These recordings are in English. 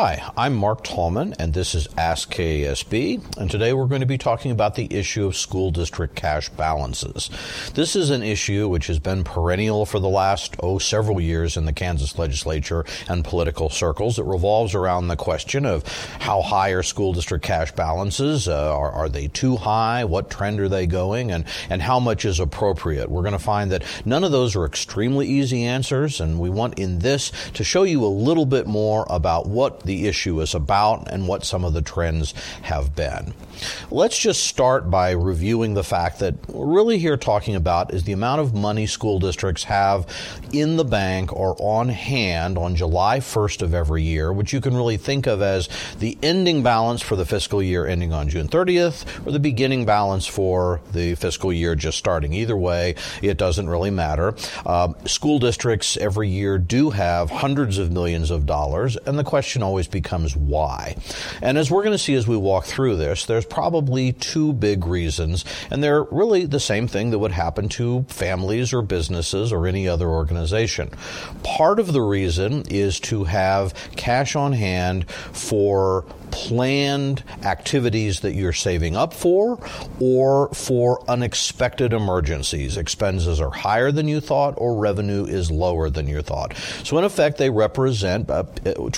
Hi, I'm Mark Tallman, and this is Ask KASB. And today we're going to be talking about the issue of school district cash balances. This is an issue which has been perennial for the last, oh, several years in the Kansas legislature and political circles. It revolves around the question of how high are school district cash balances? Uh, are, are they too high? What trend are they going? And, and how much is appropriate? We're going to find that none of those are extremely easy answers, and we want in this to show you a little bit more about what the issue is about and what some of the trends have been. Let's just start by reviewing the fact that we're really here talking about is the amount of money school districts have in the bank or on hand on July 1st of every year, which you can really think of as the ending balance for the fiscal year ending on June 30th or the beginning balance for the fiscal year just starting. Either way, it doesn't really matter. Um, school districts every year do have hundreds of millions of dollars, and the question always becomes why. And as we're going to see as we walk through this, there's probably two big reasons, and they're really the same thing that would happen to families or businesses or any other organization. Part of the reason is to have cash on hand for planned activities that you're saving up for or for unexpected emergencies. Expenses are higher than you thought or revenue is lower than you thought. So, in effect, they represent uh,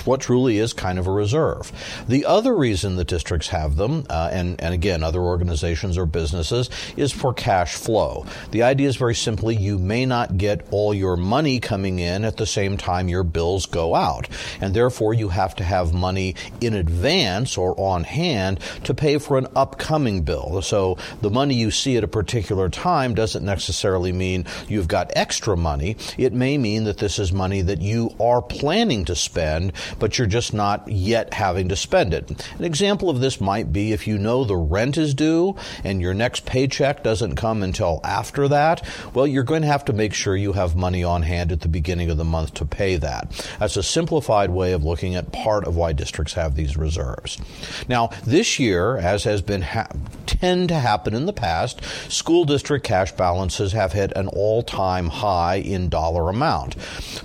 what truly is kind of a reserve. The other reason that districts have them, uh, and, and again, other organizations or businesses, is for cash flow. The idea is very simply you may not get all your money coming in at the same time your bills go out. And therefore, you have to have money in advance advance or on hand to pay for an upcoming bill. So the money you see at a particular time doesn't necessarily mean you've got extra money. It may mean that this is money that you are planning to spend, but you're just not yet having to spend it. An example of this might be if you know the rent is due and your next paycheck doesn't come until after that, well, you're going to have to make sure you have money on hand at the beginning of the month to pay that. That's a simplified way of looking at part of why districts have these reserves. Now, this year, as has been ha- tend to happen in the past, school district cash balances have hit an all-time high in dollar amount.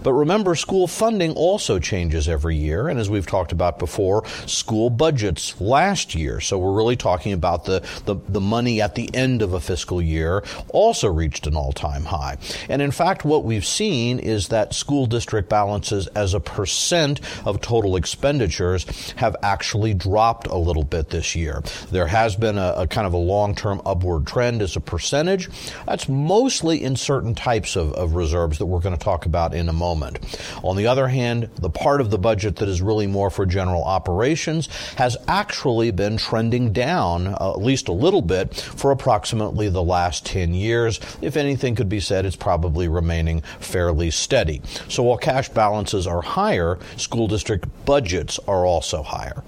But remember, school funding also changes every year, and as we've talked about before, school budgets last year, so we're really talking about the, the, the money at the end of a fiscal year, also reached an all-time high. And in fact, what we've seen is that school district balances as a percent of total expenditures have actually actually dropped a little bit this year. There has been a, a kind of a long term upward trend as a percentage. That's mostly in certain types of, of reserves that we're going to talk about in a moment. On the other hand, the part of the budget that is really more for general operations has actually been trending down uh, at least a little bit for approximately the last 10 years. If anything could be said, it's probably remaining fairly steady. So while cash balances are higher, school district budgets are also higher.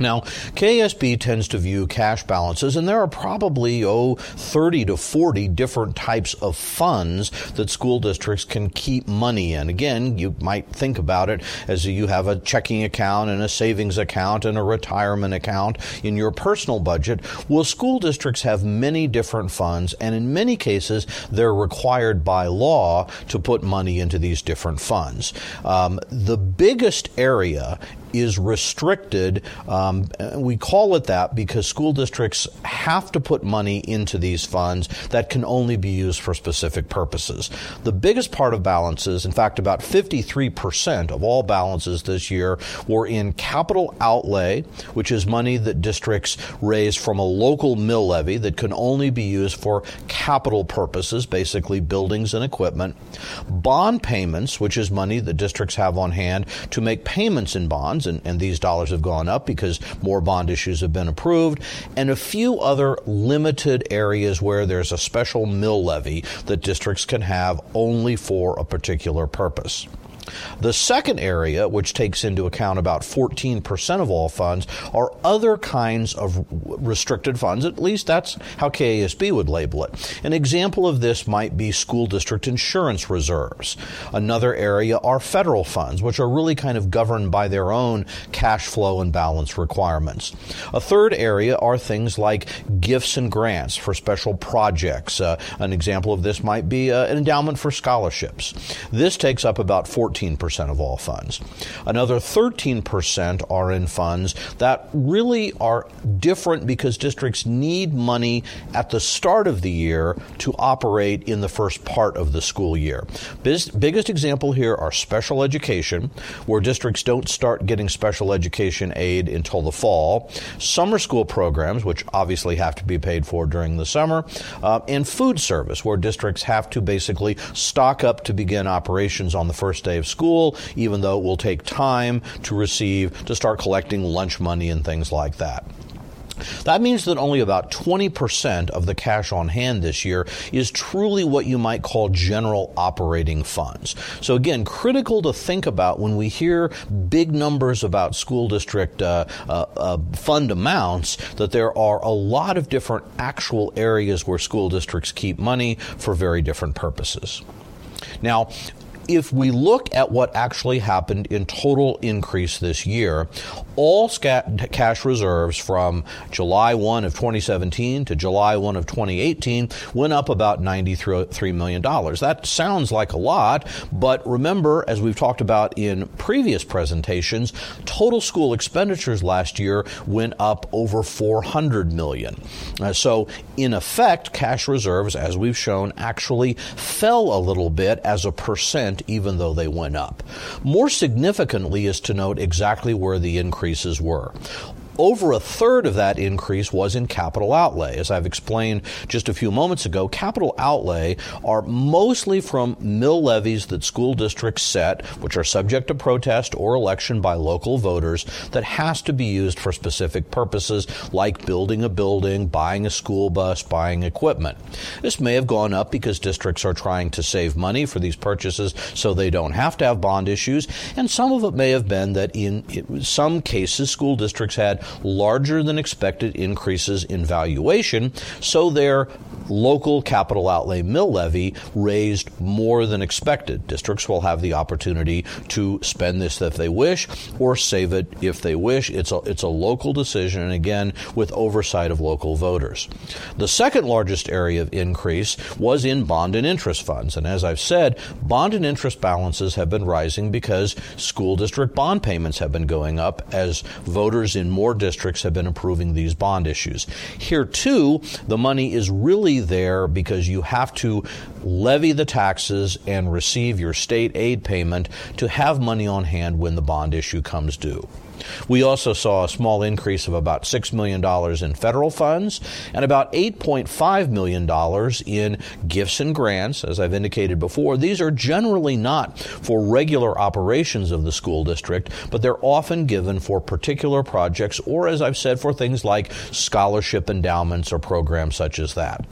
Now, KSB tends to view cash balances, and there are probably, oh, 30 to 40 different types of funds that school districts can keep money in. Again, you might think about it as you have a checking account and a savings account and a retirement account in your personal budget. Well, school districts have many different funds, and in many cases, they're required by law to put money into these different funds. Um, the biggest area is restricted. Um, we call it that because school districts have to put money into these funds that can only be used for specific purposes. The biggest part of balances, in fact, about 53% of all balances this year were in capital outlay, which is money that districts raise from a local mill levy that can only be used for capital purposes, basically buildings and equipment. Bond payments, which is money that districts have on hand to make payments in bonds bonds, and, and these dollars have gone up because more bond issues have been approved, and a few other limited areas where there's a special mill levy that districts can have only for a particular purpose. The second area, which takes into account about 14% of all funds, are other kinds of restricted funds. At least that's how KASB would label it. An example of this might be school district insurance reserves. Another area are federal funds, which are really kind of governed by their own cash flow and balance requirements. A third area are things like gifts and grants for special projects. Uh, an example of this might be uh, an endowment for scholarships. This takes up about 14 14% of all funds. Another 13% are in funds that really are different because districts need money at the start of the year to operate in the first part of the school year. Biggest example here are special education, where districts don't start getting special education aid until the fall, summer school programs, which obviously have to be paid for during the summer, uh, and food service, where districts have to basically stock up to begin operations on the first day of school, even though it will take time to receive, to start collecting lunch money and things like that. That means that only about 20% of the cash on hand this year is truly what you might call general operating funds. So again, critical to think about when we hear big numbers about school district uh, uh, uh, fund amounts, that there are a lot of different actual areas where school districts keep money for very different purposes. Now, if we look at what actually happened in total increase this year, all cash reserves from July 1 of 2017 to July 1 of 2018 went up about $93 million. That sounds like a lot, but remember, as we've talked about in previous presentations, total school expenditures last year went up over 400 million. Uh, so, in effect, cash reserves, as we've shown, actually fell a little bit as a even though they went up. More significantly is to note exactly where the increases were over a third of that increase was in capital outlay. As I've explained just a few moments ago, capital outlay are mostly from mill levies that school districts set, which are subject to protest or election by local voters, that has to be used for specific purposes like building a building, buying a school bus, buying equipment. This may have gone up because districts are trying to save money for these purchases so they don't have to have bond issues, and some of it may have been that in some cases school districts had larger than expected increases in valuation, so their local capital outlay mill levy raised more than expected. Districts will have the opportunity to spend this if they wish or save it if they wish. It's a, it's a local decision, and again, with oversight of local voters. The second largest area of increase was in bond and interest funds. And as I've said, bond and interest balances have been rising because school district bond payments have been going up as voters in more districts have been approving these bond issues. Here, too, the money is really there because you have to levy the taxes and receive your state aid payment to have money on hand when the bond issue comes due. We also saw a small increase of about $6 million in federal funds and about $8.5 million in gifts and grants. As I've indicated before, these are generally not for regular operations of the school district, but they're often given for particular projects or, as I've said, for things like scholarship endowments or programs such as that.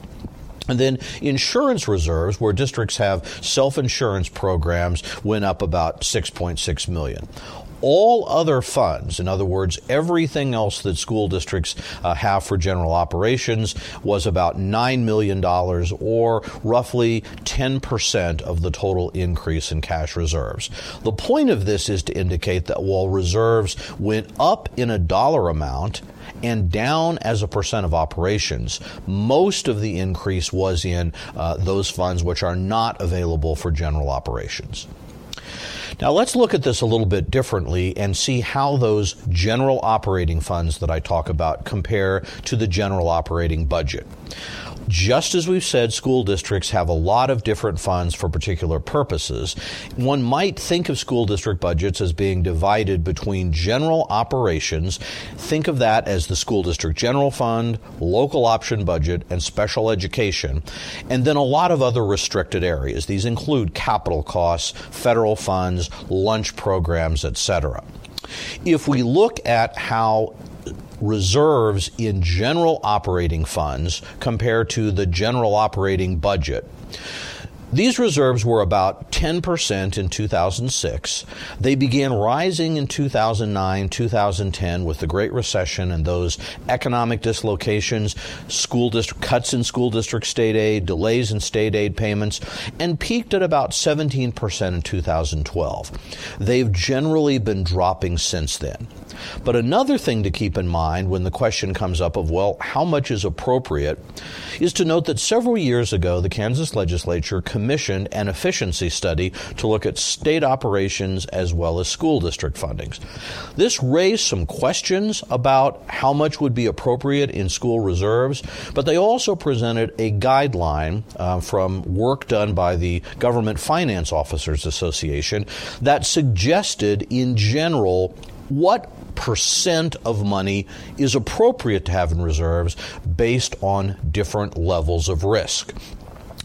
And then insurance reserves, where districts have self-insurance programs, went up about 6.6 million. All other funds, in other words, everything else that school districts uh, have for general operations, was about $9 million or roughly 10% of the total increase in cash reserves. The point of this is to indicate that while reserves went up in a dollar amount, and down as a percent of operations. Most of the increase was in uh, those funds which are not available for general operations. Now let's look at this a little bit differently and see how those general operating funds that I talk about compare to the general operating budget. Just as we've said, school districts have a lot of different funds for particular purposes. One might think of school district budgets as being divided between general operations. Think of that as the school district general fund, local option budget, and special education, and then a lot of other restricted areas. These include capital costs, federal funds, lunch programs, etc. If we look at how reserves in general operating funds compared to the general operating budget. These reserves were about 10% in 2006. They began rising in 2009, 2010 with the Great Recession and those economic dislocations, school district cuts in school district state aid, delays in state aid payments, and peaked at about 17% in 2012. They've generally been dropping since then. But another thing to keep in mind when the question comes up of, well, how much is appropriate, is to note that several years ago, the Kansas legislature commissioned an efficiency study to look at state operations as well as school district fundings. This raised some questions about how much would be appropriate in school reserves, but they also presented a guideline uh, from work done by the Government Finance Officers Association that suggested, in general, what percent of money is appropriate to have in reserves based on different levels of risk.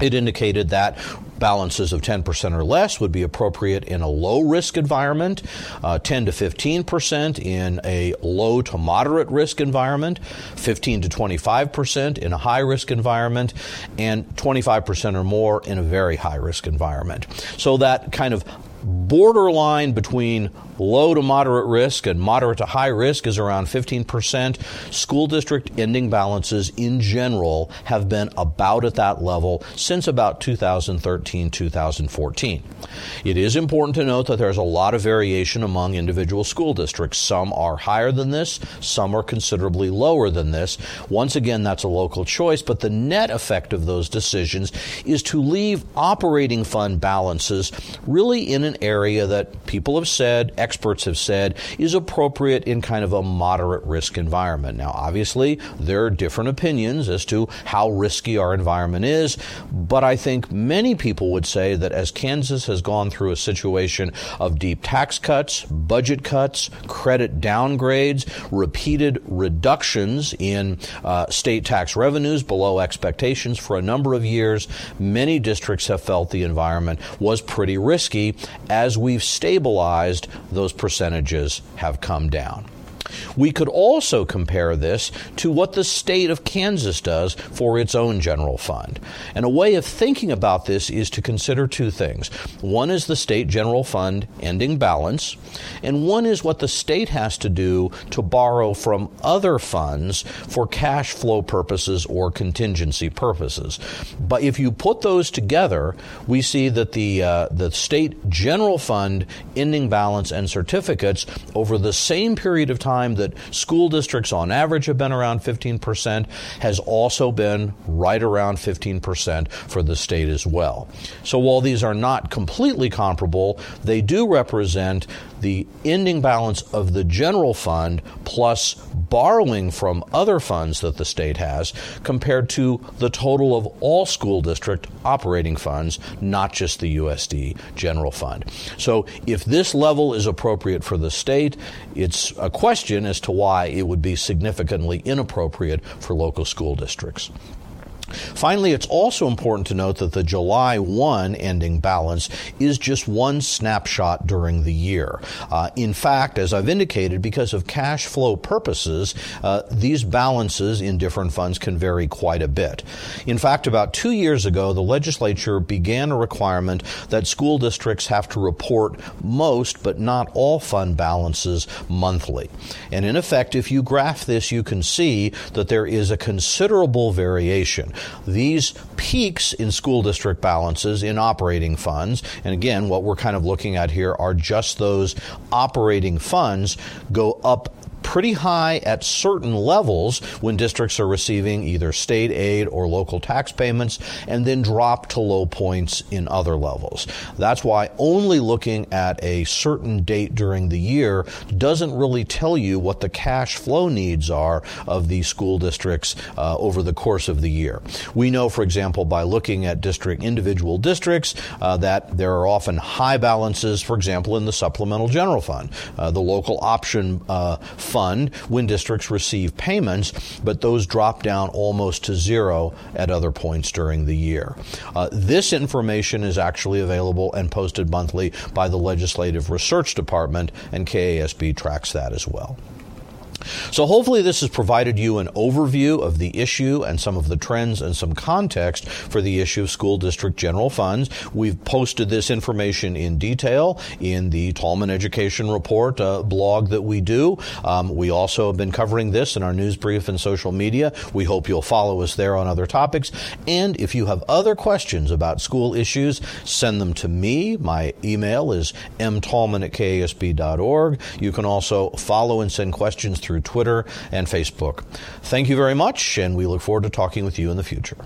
It indicated that balances of 10% or less would be appropriate in a low risk environment, uh, 10 to 15% in a low to moderate risk environment, 15 to 25% in a high risk environment, and 25% or more in a very high risk environment. So that kind of borderline between low to moderate risk and moderate to high risk is around 15%. School district ending balances in general have been about at that level since about 2013 2014. It is important to note that there's a lot of variation among individual school districts. Some are higher than this, some are considerably lower than this. Once again, that's a local choice, but the net effect of those decisions is to leave operating fund balances really in an area that people have said experts have said is appropriate in kind of a moderate risk environment. Now, obviously, there are different opinions as to how risky our environment is, but I think many people would say that as Kansas has gone through a situation of deep tax cuts, budget cuts, credit downgrades, repeated reductions in uh, state tax revenues below expectations for a number of years, many districts have felt the environment was pretty risky as we've stabilized those percentages have come down. We could also compare this to what the state of Kansas does for its own general fund. And a way of thinking about this is to consider two things. One is the state general fund ending balance, and one is what the state has to do to borrow from other funds for cash flow purposes or contingency purposes. But if you put those together, we see that the uh, the state general fund ending balance and certificates over the same period of time that school districts on average have been around 15%, has also been right around 15% for the state as well. So while these are not completely comparable, they do represent the ending balance of the general fund plus borrowing from other funds that the state has compared to the total of all school district operating funds, not just the USD general fund. So if this level is appropriate for the state, it's a question as to why it would be significantly inappropriate for local school districts. Finally, it's also important to note that the July 1 ending balance is just one snapshot during the year. Uh, in fact, as I've indicated, because of cash flow purposes, uh, these balances in different funds can vary quite a bit. In fact, about two years ago, the legislature began a requirement that school districts have to report most, but not all fund balances monthly. And in effect, if you graph this, you can see that there is a considerable variation. These peaks in school district balances in operating funds, and again, what we're kind of looking at here are just those operating funds, go up pretty high at certain levels when districts are receiving either state aid or local tax payments and then drop to low points in other levels. That's why only looking at a certain date during the year doesn't really tell you what the cash flow needs are of these school districts uh, over the course of the year. We know, for example, by looking at district individual districts, uh, that there are often high balances, for example, in the supplemental general fund, uh, the local option uh, fund when districts receive payments, but those drop down almost to zero at other points during the year. Uh, this information is actually available and posted monthly by the Legislative Research Department, and KASB tracks that as well. So hopefully this has provided you an overview of the issue and some of the trends and some context for the issue of school district general funds. We've posted this information in detail in the Tallman Education Report uh, blog that we do. Um, we also have been covering this in our news brief and social media. We hope you'll follow us there on other topics. And if you have other questions about school issues, send them to me. My email is mtallman at kasb.org. You can also follow and send questions through Twitter and Facebook. Thank you very much, and we look forward to talking with you in the future.